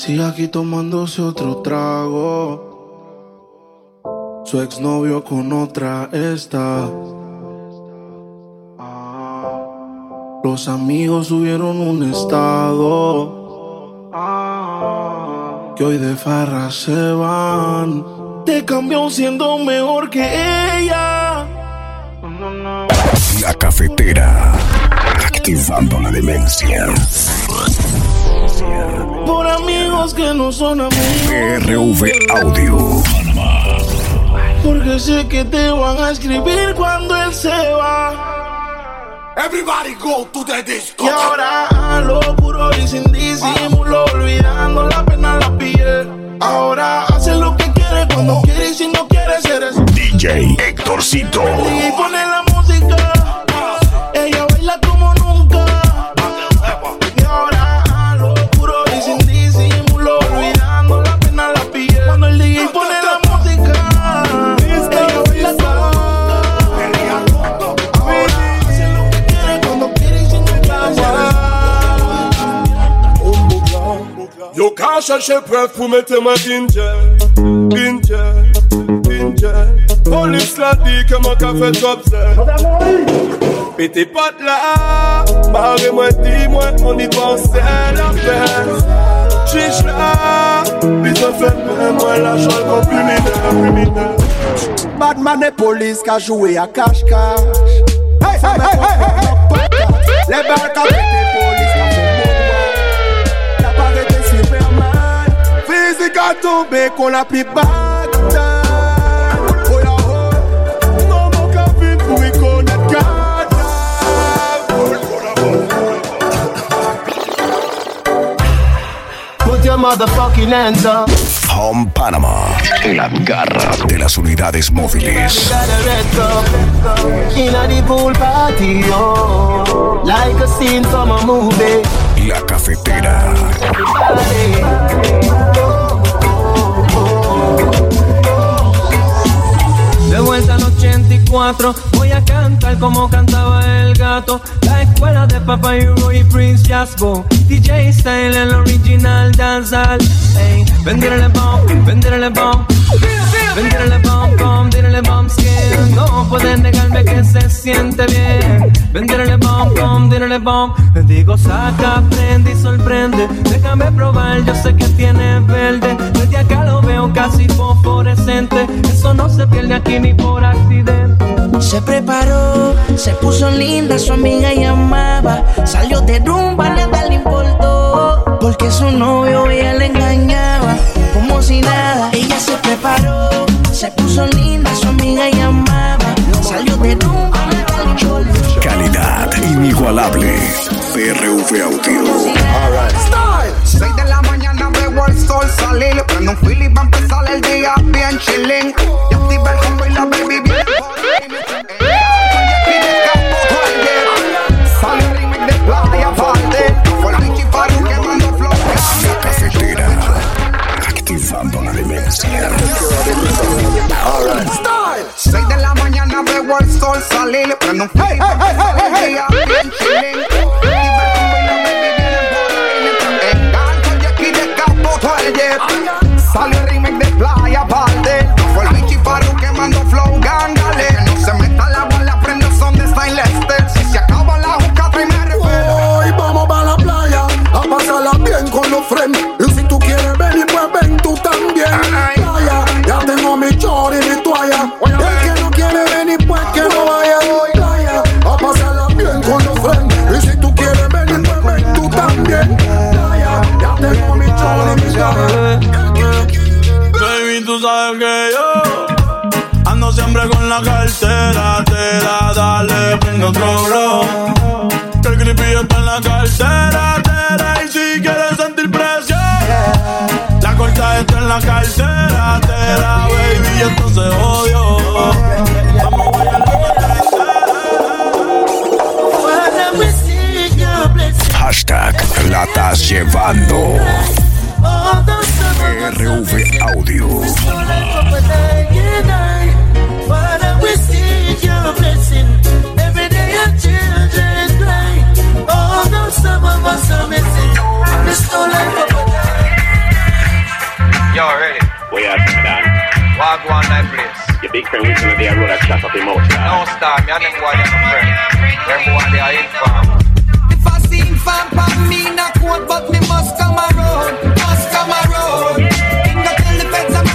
Sigue aquí tomándose otro trago. Su exnovio con otra está. Ah, los amigos subieron un estado. Ah, que hoy de farra se van. Te cambió siendo mejor que ella. La cafetera. Activando la demencia. Por amigos que no son amigos. RV Audio. Porque sé que te van a escribir cuando él se va. Everybody go to the disco. Y ahora a lo puro y sin disimulo, olvidando la pena la piel. Ahora hace lo que quiere cuando quiere y si no quieres eres. DJ Héctorcito. Y pone la música. chercher preuve pour ma ginger, ginger, ginger. Police l'a dit que mon café top Pété pas là, barrez-moi, dis-moi, on y pensait la peine. Chiche là, puis ça fait moi là. qu'on plus mineur, plus mineur. Badman et police qui a joué à cache-cache. Hey, hey, hey, hey, hey, hey. Pou y connaître Gaddafi Put your motherfucking hands up. Home Panama. La garra de las unidades móviles. Got a al 84, voy a cantar como cantaba el gato. La escuela de Papa Euro y Prince Jasbo. DJ Style, el original dancehall. Ey, venderle bomb, venderle bomb. Venderle bomb, bomb, venderle bomb skin. No pueden negarme que se siente bien. Venderle bomb, bomb, venderle bomb. Digo, saca, Se preparó, se puso linda, su amiga llamaba. Salió de rumba, nada le importó. Porque su novio ella le engañaba. Como si nada, ella se preparó, se puso linda, su amiga llamaba. Salió de rumba, nada le importó. Calidad inigualable. PRV Audio. Style 6 de la mañana veo el sol salir Prendo un fili va a empezar el día bien chilling wire there's no life up Yo, ready? We are done. Walk one night, please. Your big friend wishing the road a chat up him out. No star, me and them boy, them friend. Them boy, they are inform. If I see infam pan me not quote, but me must come around, must come around. Ain't got tell the feds I'm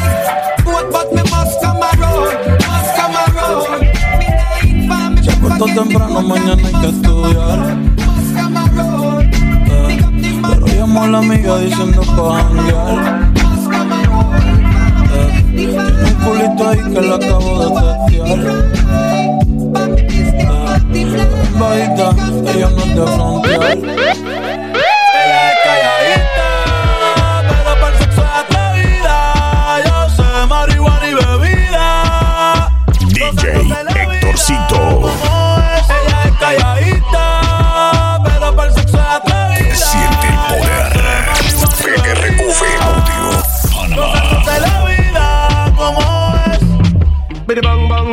quote, but me must come around, must come around. Me not infam, me Se acuesta temprano, mañana hay que estudiar. must come around, eh. Pero llamo a la amiga diciendo pa' janguear. eh. Tiene un culito ahí que la acabo de testear. Eh. Bajita, ella no es de frontear.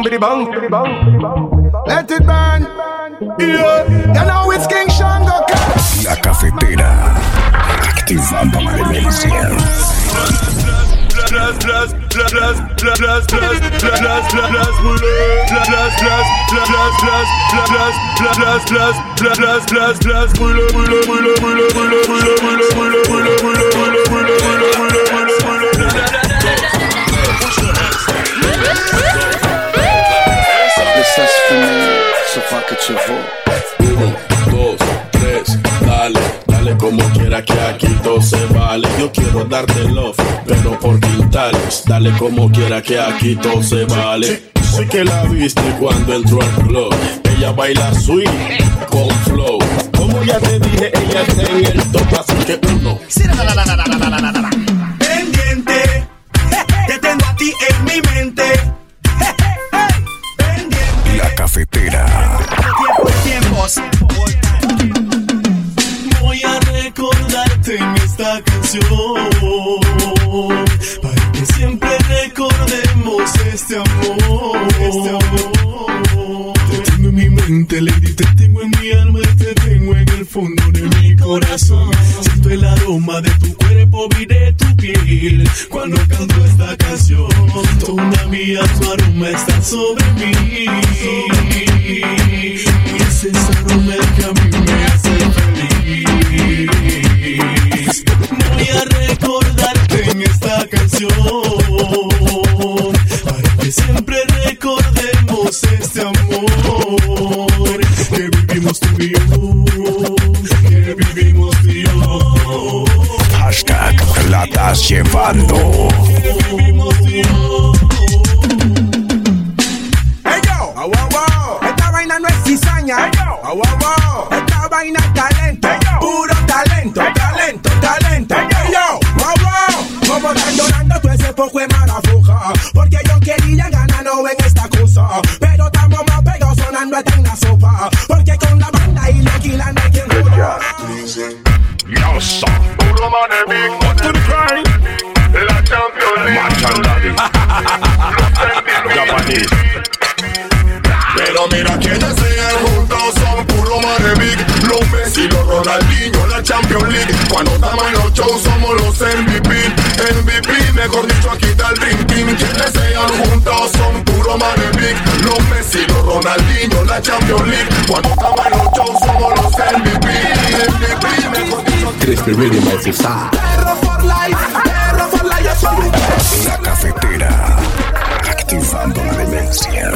biddy bang. Let it burn. Yeah. You know it's King Shango. La cafetera. Activando la demencia. Las, las, las, las, las, las, las, las, las, boulets. Las, las, las, las, las, las, las, las, las, las, las, las, las, boulets, boulets, boulets, boulets, boulets, boulets, boulets, boulets, boulets, boulets, boulets. Que. Uno, dos, tres, dale, dale como quiera que aquí todo se vale. Yo quiero darte love, pero por quintales. Dale como quiera que aquí todo se vale. Sé que la viste cuando entró al club. Ella baila sweet con flow. Como ya te dije, ella está en el top, así que uno. Vaina es talento, puro talento, talento, talento. Hey yo, wow, wow. Como están llorando todo ese poco de marafuja, porque yo quería ganar no en esta cosa, pero estamos más pegados sonando hasta en la sopa, porque con la banda y la quila no hay quien joda. Yo son. Puro money big, Ronaldinho, la Champions League. Cuando estamos en los shows somos los MVP MVP, mejor dicho aquí está el Dream Team. Quienes sean juntos son puro Marevic Los Messi, los Ronaldinho, la Champions League. Cuando estamos en los shows somos los MVP MVP, mejor dicho side Perro for life, perro for life, yo soy un La cafetera. Activando la demencia.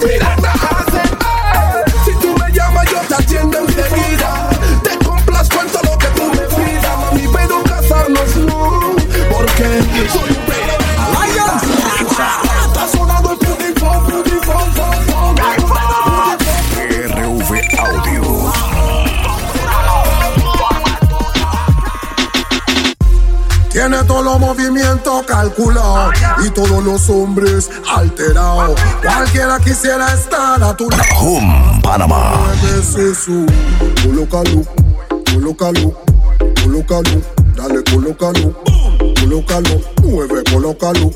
Si Tiene todos los movimientos calculados y todos los hombres alterados. Cualquiera quisiera estar a tu lado. Hum, Panamá. Colócalo, colócalo, colócalo, dale, colócalo, colócalo, mueve, colócalo,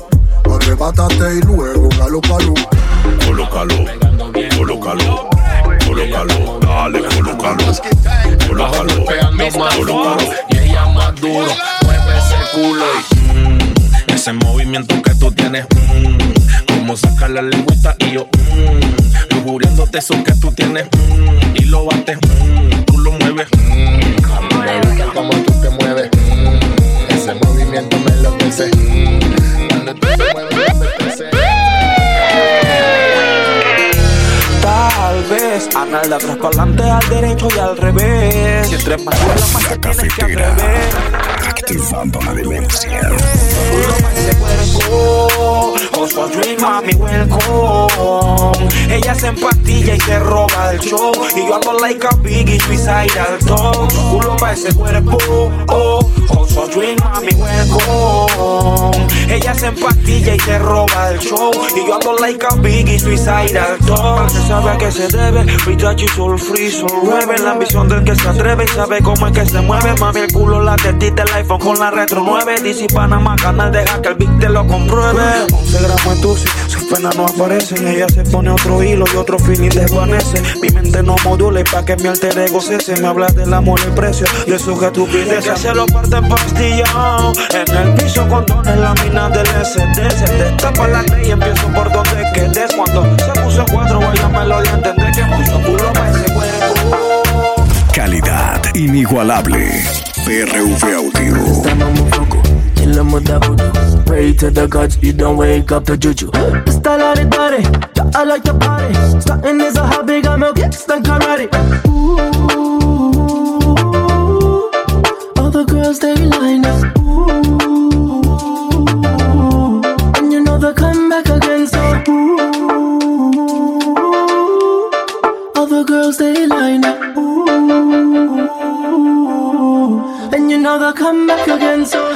arrebátate y luego galópalo. Colócalo. Colócalo. Colócalo. Dale, colócalo. Colócalo. Duro y ella más duro. Culo y mm, ese movimiento que tú tienes, mm, como sacar la lengüita y yo, mm, lujuriándote eso que tú tienes mm, y lo bates, mm, tú lo mueves. Mm, Me gusta como tú te mueves. mm, Ese movimiento me Cuando tú te mueves, me. Tal vez a nada atrás para adelante, al derecho y al revés. Si entre más más te tienes que atrever. Activando la demencia. Dream, mami, welcome. Ella se empastilla y se roba el show. Y yo ando like a biggie, suicide al top. Culo pa' ese cuerpo oh, Oso Dream, mami, welcome. Ella se empastilla y se roba el show. Y yo ando like a biggie, suicide al top. Se sabe a qué se debe Ritachi, soul free, soul rebel. La ambición del que se atreve y sabe cómo es que se mueve. Mami, el culo, la tetita, el iPhone con la retro 9 DC Panamá, canal, deja que el beat te lo compruebe 11 tusi, sus penas no aparecen Ella se pone otro hilo y otro feeling desvanece. Mi mente no modula y pa' que mi alter ego cese. Me habla del amor y el precio de tú pides Que se lo parte en pastillao En el piso con dones láminas del SD Se destapa la ley y empiezo por donde quedes Cuando se puso en cuatro, vaya melodía Entendé que mucho culo pa' ese cuerpo. Calidad inigualable. PRV Audio. Chillin' that voodoo. Pray to the gods, you don't wake up the juju. Esta la de daddy, I like the party. Starting is a hobby, got milk, instant karate. Ooh, all the girls they line up. Ooh, and you know they come back again, so ooh, all the girls they line up. Ooh, and you know they come back again, so.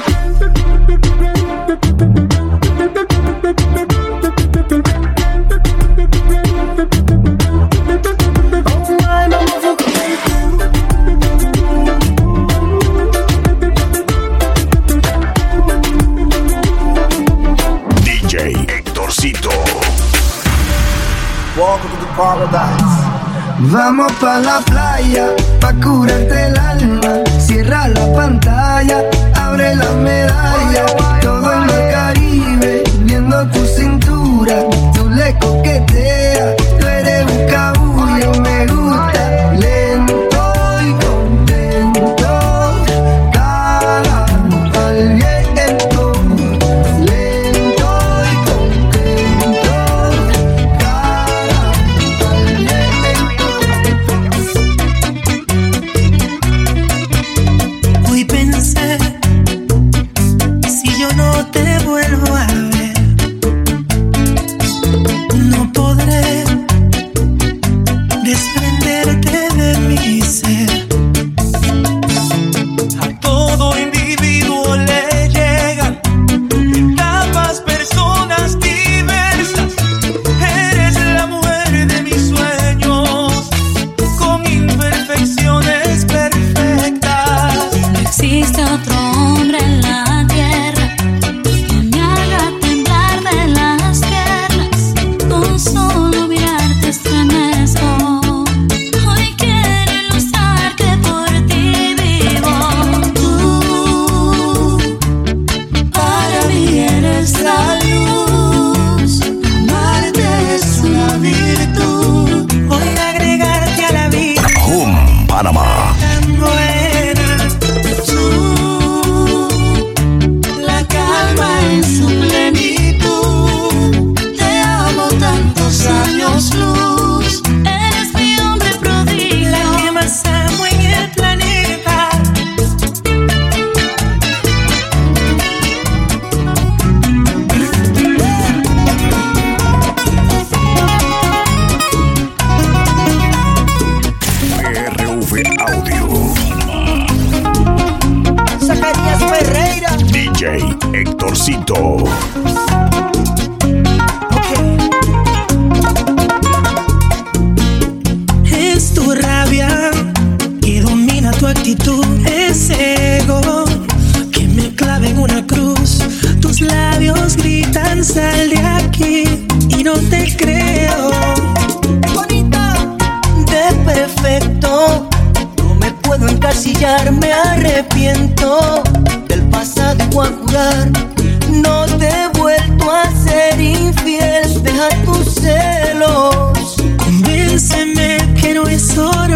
Vamos pa la playa, pa curarte el alma. Cierra la pantalla, abre la medalla. arrepiento del pasado y a jurar. No te he vuelto a ser infiel, deja tus celos. Convénceme que no es hoy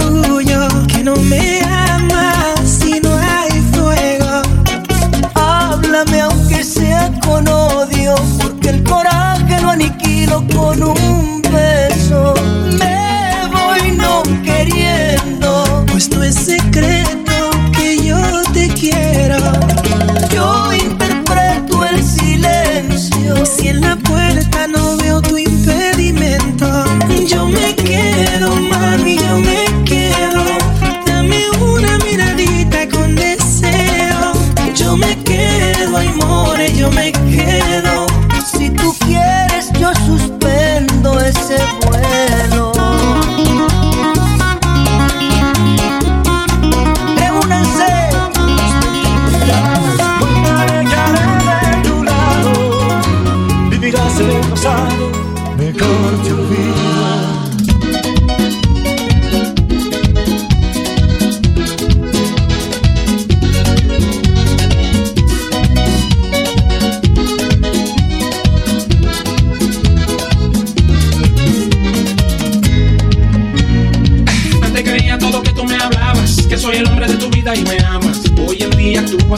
No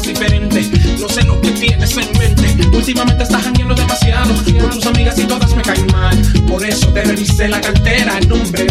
sé lo que tienes en mente. Últimamente estás jangueando demasiado. Con tus amigas y todas me caen mal. Por eso te revisé la cartera, nombre.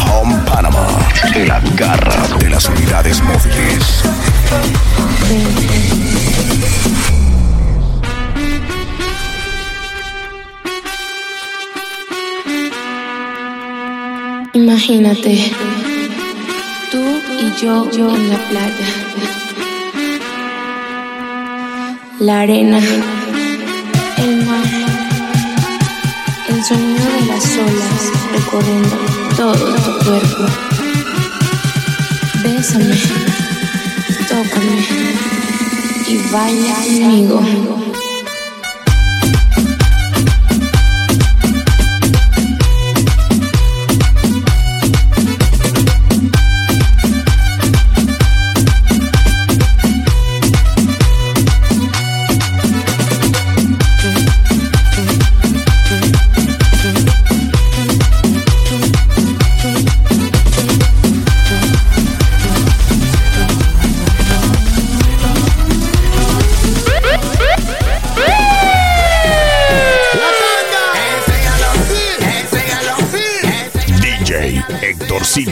Home Panama, el agarra de las unidades móviles. Imagínate, tú y yo, yo en la playa, la arena el mar, el sonido de las olas recorriendo todo tu cuerpo. Bésame, tócame y vaya conmigo.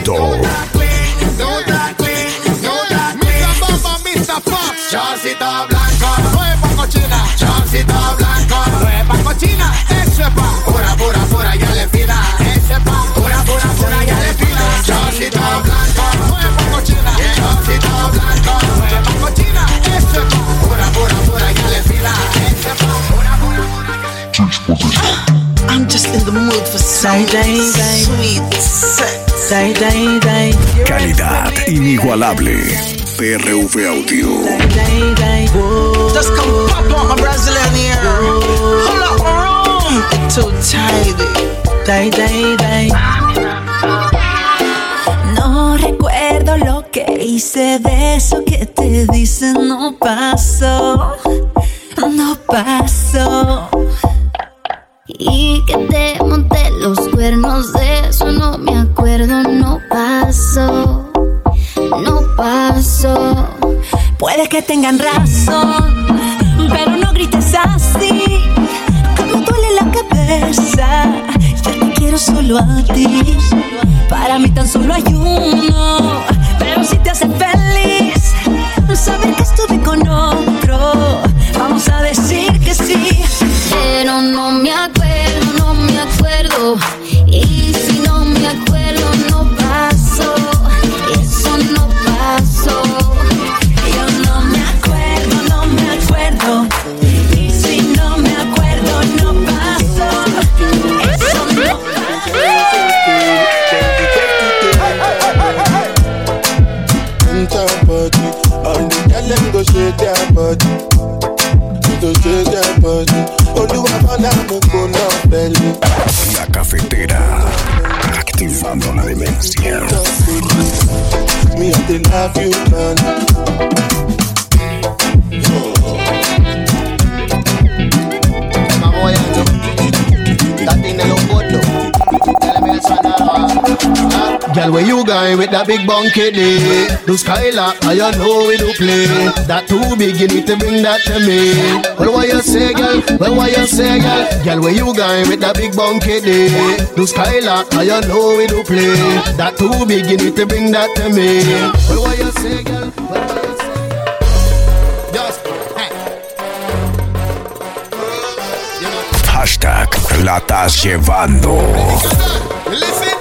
favorito. Chorcita blanca, nueva cochina. Chorcita blanca, nueva cochina. Eso es pa' pura, pura, pura y alefina. Eso es pa' pura, pura, pura y alefina. Chorcita blanca, nueva cochina. Chorcita blanca. in the mood for some sweet sex. Calidad inigualable. PRV Audio. Just come pop on my Brazilian ear. Hold up room. It's too tidy. Day, day, day. No recuerdo lo que hice de eso que te dicen no pasó. No pasó. Y que te monté los cuernos de eso no me acuerdo, no pasó, no pasó. Puede que tengan razón, pero no grites así. Como duele la cabeza, yo te quiero solo a ti. Para mí tan solo hay uno, pero si te hace feliz, saber que estuve con otro, Girl, where you going with that big bunky day? Do skylark, I you know we do play. That too big, you need to bring that to me. Well, what you say, girl? Well, what you say, girl? Girl, where you going with that big bunky day? Do skylark, I you know we do play. That too big, you need to bring that to me. Well, what you say, girl? Well, what you say? Hey. Hashtag la estás llevando. Listen,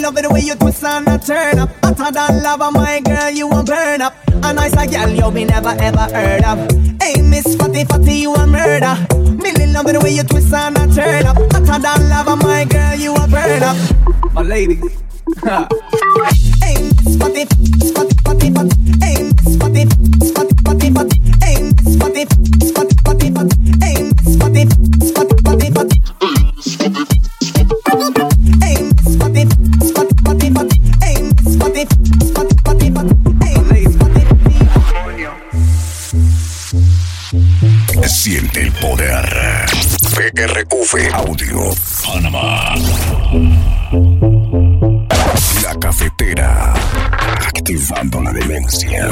love it the way you twist and a turn up. Hotter than lava, my girl, you a burn up. A nice a girl you be never ever heard of. Hey, Miss Fatty Fatty, you a murder. Millie love it the way you twist and a turn up. Hotter than lava, my girl, you a burn up. My lady. Hey, Miss Fatty, Fatty, Fatty, Fatty. PRV Audio. Panamá. La cafetera. Activando la demencia.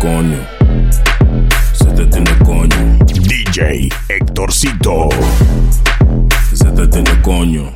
Coño. Se te tiene coño. DJ Héctorcito. Se te tiene. Coño.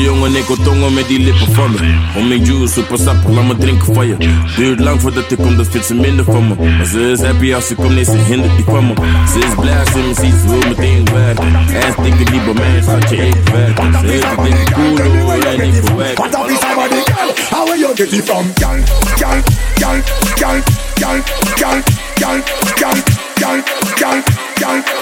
Jongen, ik wil tongen met die lippen van me. Om mijn juice, super sappel, laat me drinken van je. Duurt lang voordat ik kom, dat vindt ze minder van me. Maar ze is happy als ze komt, nee, ze hindert die van me. Ze is blij als ze me ziet, ze wil meteen werken. En stikken die bij mij, schatje, ik werk. Ze heeft het in de cool, hoe jij niet verwerkt. What have you somebody, girl? How will you get it from, girl? Girl, girl, girl, girl, girl, girl, girl, girl, girl, girl,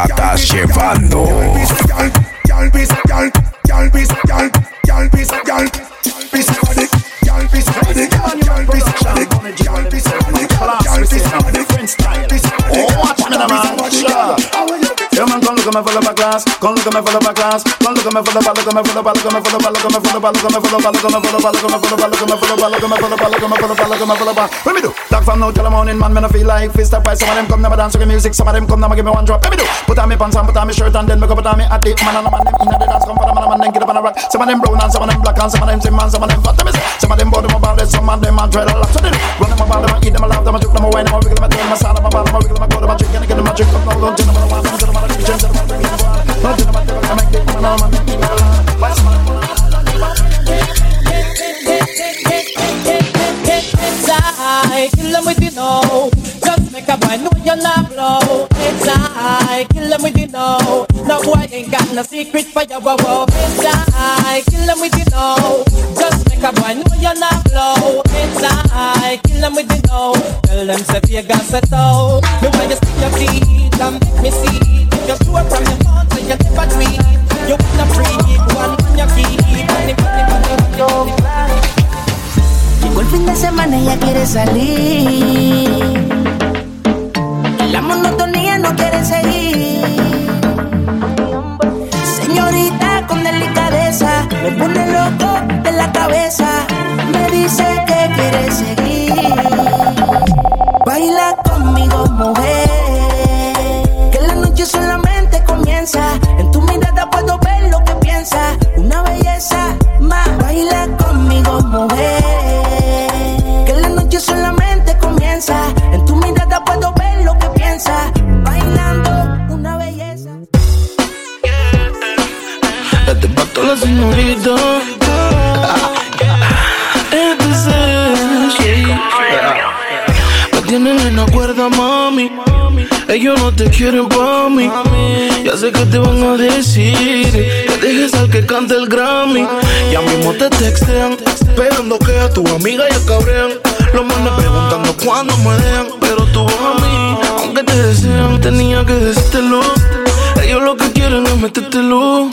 la estás llevando. Come and follow my class, come look at me follow my class let me do. Dog from now till the morning, man, man, I feel like fist up by some of them come, never dance to music, some of them come, never give me one drop. Let me do. Put on me pants and put on me shirt and then me go put on me at the man and a man, them inna the dance, come for the man, a man, then get up on a rock. Some of them brown and some of them black and some of them thin and some of them fat. Let me see. Some of them body my body, some of them man dread a lot. So then run them about them, I eat them, I love them, I juke them, I wine them, I wiggle them, I turn them, I sound them, I ball them, I wiggle them, I go them, I drink and I get them, I drink up, no, don't tell them, I want them, tell them, I want them, tell them, I want them, tell them, I want them, tell them, I want them, you're not blow. Inside, kill them with you know. No boy ain't got no secret for your wow wow. Inside, kill them with you know. Just make a boy know you're not blow. Inside, kill them with you know. Tell them say you got set out. Tienen en la cuerda, mami. Ellos no te quieren pa' mí. Ya sé que te van a decir que dejes al que cante el Grammy. Ya mismo te textean, esperando que a tu amiga ya cabrean. Los manes preguntando cuándo me dejan, pero tú a mí. Aunque te desean, tenía que decírtelo. Ellos lo que quieren es metértelo.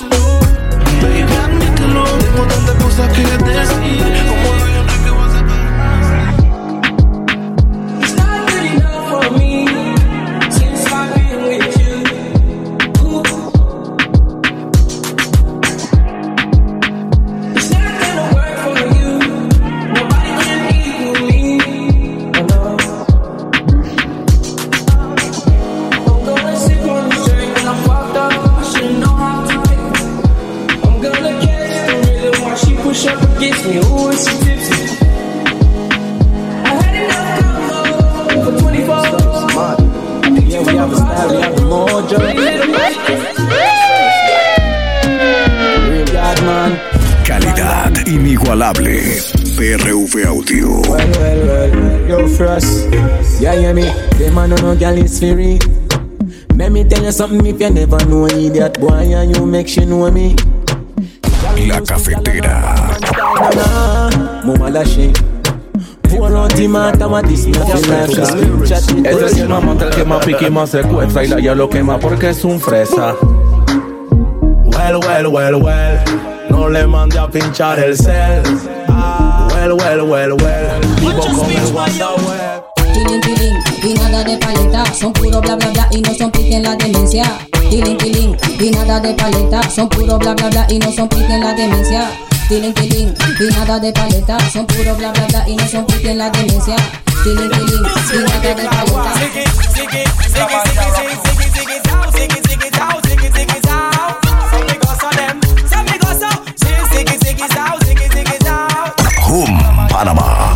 Baby, admítelo. Tengo tantas cosas que decir. Real God, man. Calidad inigualable. PRV Audio. Well, well, well, yo, first. Yeah, hear me? Them man no girl is free. Let me tell you something if you never know idiot boy and you make she know me. La cafetera. Mama lâché. Pour l'antimata, ma this me feel like a screenshot it. Ese es un amante el que más pique y más secuestra y la ya lo quema porque es un fresa. Well, well, well, well, no le mande a pinchar el cel. Ah, well, well, well, well, vivo con el WhatsApp web. Y nada de paleta, son puro bla bla bla y no son pique en la demencia. Tiling, tiling, y nada de paleta, son puro bla bla bla y no son pique en la demencia. Tiling, tiling, y nada de paleta. Son puro bla bla bla y no son puti en la demencia. Tiling, tiling, y nada de paleta. Panama.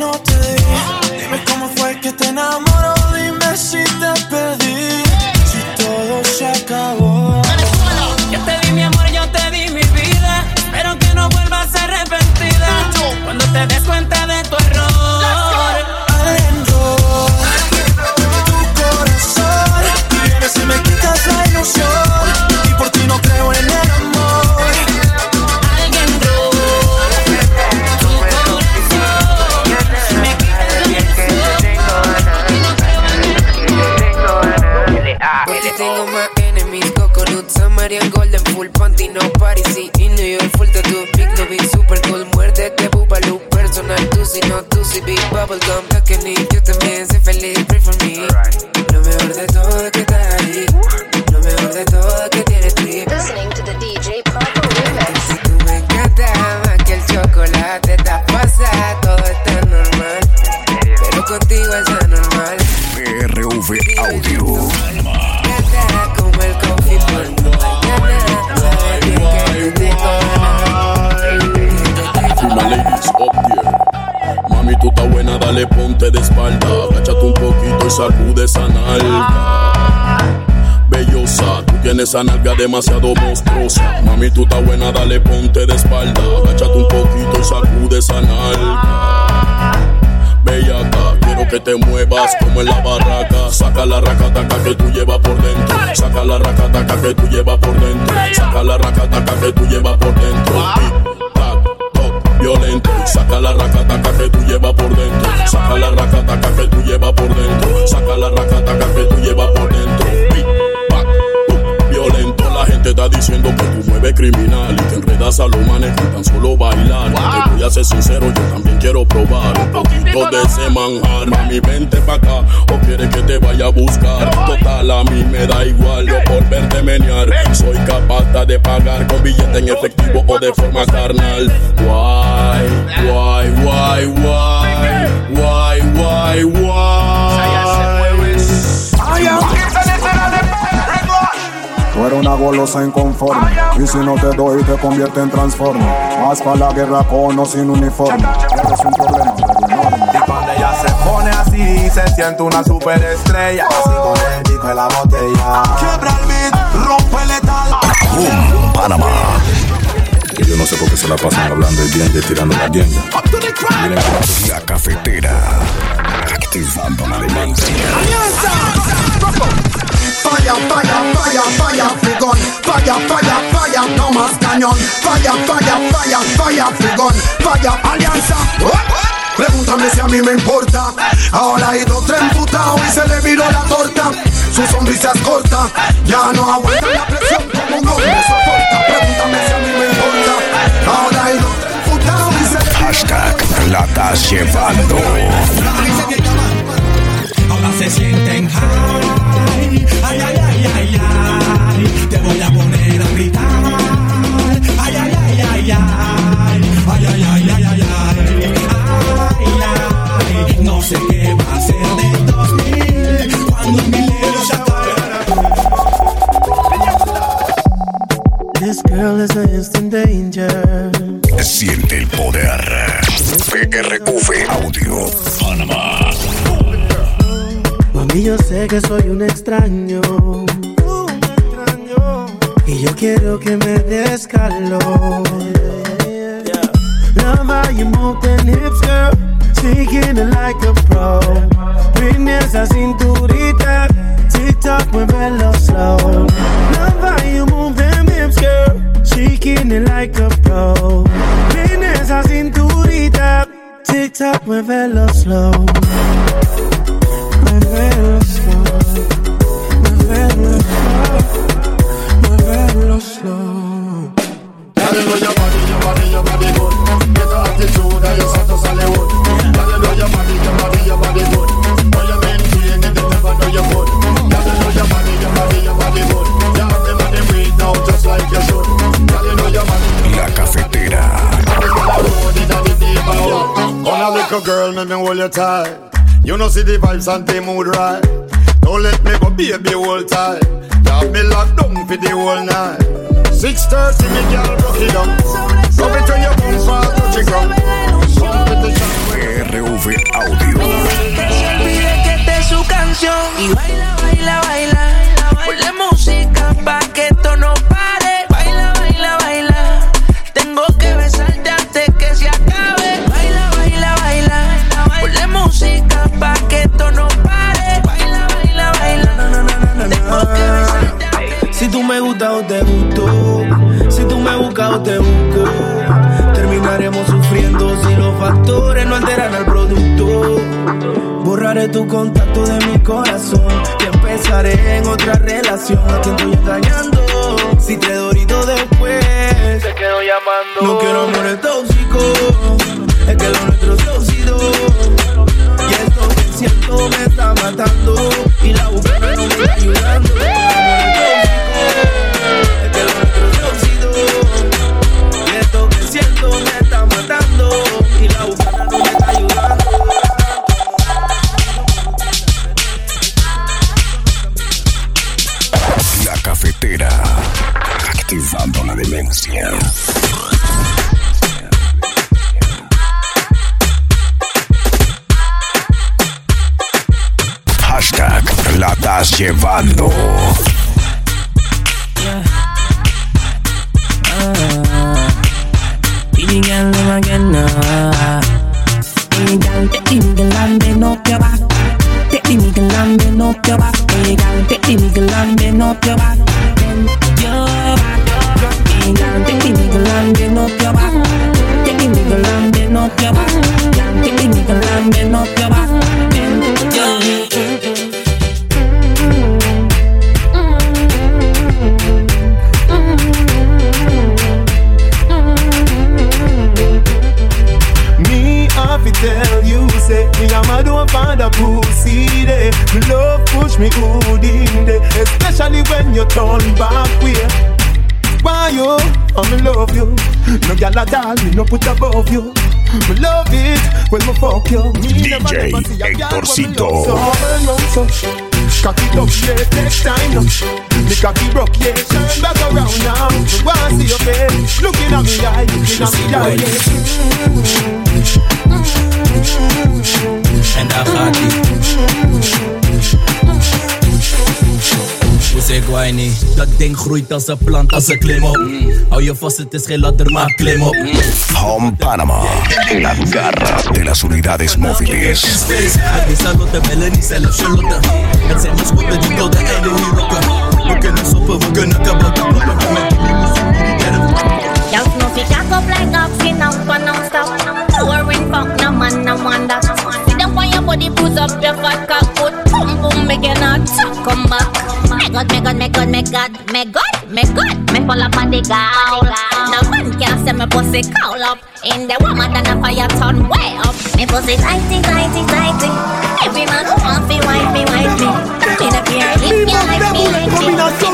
no esa nalga demasiado monstruosa. Mami, tú estás buena, dale ponte de espalda. Agáchate un poquito y sacude esa nalga. Bellaca, quiero que te muevas como en la barraca. Saca la racataca que tú llevas por dentro. Saca la racataca que tú llevas por dentro. Saca la racataca que tú llevas por dentro. Violento. Saca la racataca que tú llevas por dentro. Saca la racataca que tú llevas por dentro. Saca la racataca que tú llevas por dentro. Violento. La gente está diciendo que tú mueves criminal y te enredas a los manes con tan solo bailar. Te voy a ser sincero, yo también quiero probar un poquito de ese manjar. Mami, vente pa' acá o quieres que te vaya a buscar. Total, a mí me da igual, yo por verte menear. Soy capaz de pagar con billete en efectivo o de forma carnal. Why, why, why, why, why, why, Tú eres una golosa inconforme Y si no te doy te convierte en transforme Más para la guerra con o sin uniforme Eres un problema pero enorme Y cuando ella se pone así, se siente una superestrella. Así con el pico de la botella. Quiebra el beat, rompe letal. Boom, Panamá. Que yo no sé por qué se la pasan hablando bien de tirando la tienda. La cafetera. Activando la demencia. Falla, falla, falla, falla, frigón. Falla, falla, falla, no más cañón. Falla, falla, falla, falla, frigón. Falla, alianza. Pregúntame si a mí me importa. Ahora hay dos tres emputados y se le viró la torta. Su sonrisa es corta. Ya no aguanta la presión como un hombre soporta. Pregúntame si a mí me importa. Ahora hay dos tres emputados y se le Hashtag la estás llevando. Ahora se sienten high. Ay, ay, ay, ay, ay. Te voy a poner a gritar. Ay, ay, ay, ay, ay. Ay, ay, ay, ay, ay, ay. Ay, ay. No sé qué va a ser del 2000 cuando el milenio se acabe. This girl is an instant danger. Siente el poder. PRV Audio. Panamá. Mami, yo sé que soy un extraño. Y yo quiero que me des calor. Love how you move them hips, girl. Shaking it like a pro. Bring esa cinturita. TikTok, muévelo slow. Love how you move them hips, girl. Shaking it like a pro. Bring esa cinturita. TikTok, muévelo slow. Hold you tight. You know see the vibes and the mood right. Don't let me go, baby, hold tight. You have me locked down for the whole night. 6:30, me girl, rock it down. Love it when you bounce fast, touch the ground. Competition. PRV Audio. olvide que te Y baila, baila, baila. Ponle música te busco, terminaremos sufriendo si los factores no alteran al producto. Borraré tu contacto de mi corazón y empezaré en otra relación. A quien estoy engañando, si te dorito después, te quedo llamando. No quiero amores Manche. Me good in day, especially when you turn back way. Why you? I me love you. No gyal at all, me no put above you. Me love it when me fuck you. Me DJ never see a gyal when me Hectorcito. love so. Oh, Burn round so. Cock it up, yeah, next time now. Me cocky broke, yeah, turn back around now. Me wanna see your face, looking at me eye, looking at me eye, yeah. En daar gaat ie. We zeggen guayni, dat ding groeit als een plant, als een klim op. Mm. Hou je vast, het is geen ladder, maar klim op. Mm. Home Panama. La garra de las unidades móviles. Hij is aan te bellen, niet zelf Charlotte. Het zijn de schotten die tot de einde niet rocken. We kunnen stoppen, we kunnen kabakken. Kloppen we met die limousine, die Y'all know fi jack up like oxy now, but non stop. Touring fuck, no man, no man that. Sit up on your body, push up your fat cock, put boom make it not come back. Me God, me God, me God, me God, me God, me God, me full up on the gowl. No man can say me pussy call up. In the woman than a fire turn way up. Me pussy tighty, tighty, tighty. Every man who want fi wife me, wife me. Me the fear, if you like me, like me.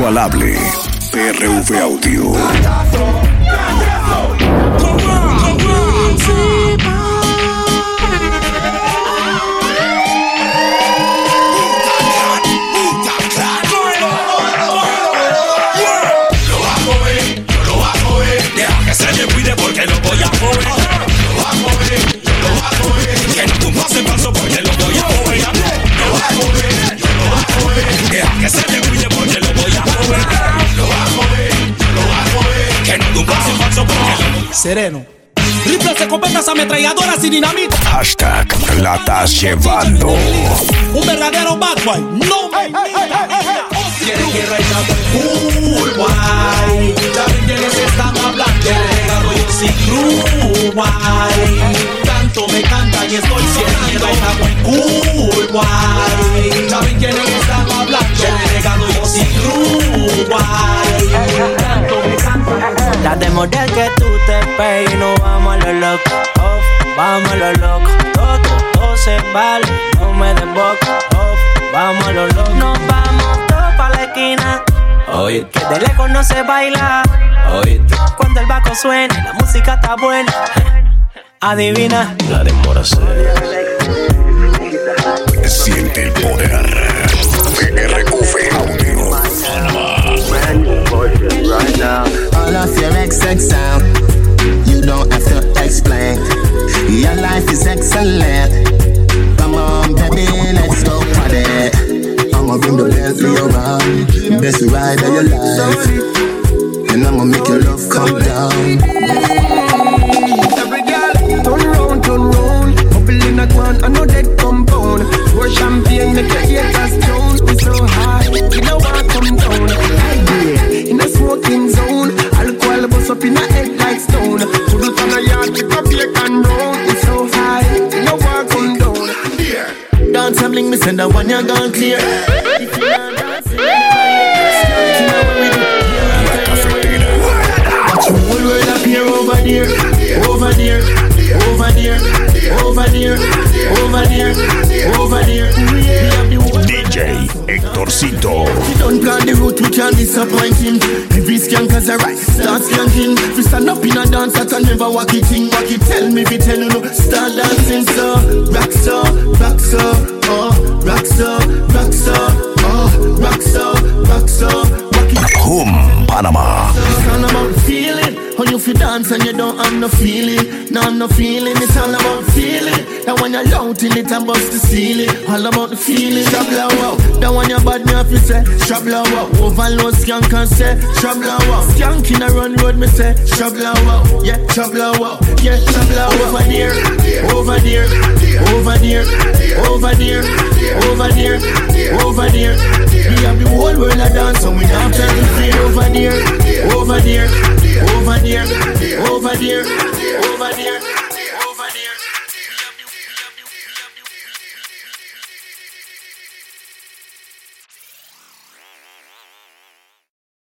Inigualable. PRV Audio. Sereno. Rifles, escopetas, ametralladoras y dinamita. Hashtag la estás llevando. Un verdadero bad boy. No Quiere que reina cool guay. ¿Saben quiénes están hablando? Llegado yo sí crew guay. Tanto me canta y estoy siendo reina cool guay. ¿Saben quiénes están Llegado yo me canta. Date model que tú te pegues y no vamos a lo loco. Off, vamos a lo loco. Todo, todo se vale, no me des boca off. Vamos a los locos. Nos vamos todos pa' la esquina. Oye, que de lejos no se baila. Oye, cuando el bajo suena la música está buena. Adivina. La demora Siente el poder. RQV Audio. All of your XX sound, you don't have to explain. Your life is excellent. Come on, baby, let's go party. I'ma bring the Bentley around, best ride of your life, and I'ma make your love come down. Every girl, turn round, turn round. Bubble in a guan, I know that compound. Pour champagne, make your haters drown. We so high, you know I come down. High grade, in a smoking zone. Alcohol bust up in a head like stone. Put it on a yard, pick up your can round. We so high, you know I come down. Dance and bling, me send that one you gone clear. If you not dancing, Watch the whole world appear over there, over there, over there, over there, over there, over there. We have the DJ Hectorcito. He don't plan the route, we can't disappoint him. Every skanker's a right, start skanking. We stand up in a dance I never walk it in. Walk it, tell me, if it tell you no. Start dancing, so rock so, rock so, oh, rock so, rock so, oh, rock so, rock so, rock it. Hum, Panama. About feeling. How you feel dance and you don't have no feeling. No, no feeling. It's all about feeling. That when you're loud till it and bust the ceiling. All about the feeling. Shabla wow. That when you're bad, me have to say. Shabla wow. Overload skank and say. Shabla wow. Skank in a run road, me say. Shabla wow. Yeah, shabla wow. Yeah, shabla wow. Over there. Over there. Over there. Over there. Over there. Over there. We have the whole world a dance and we trying to feel over there. Over there. Over there. Over there. Over there.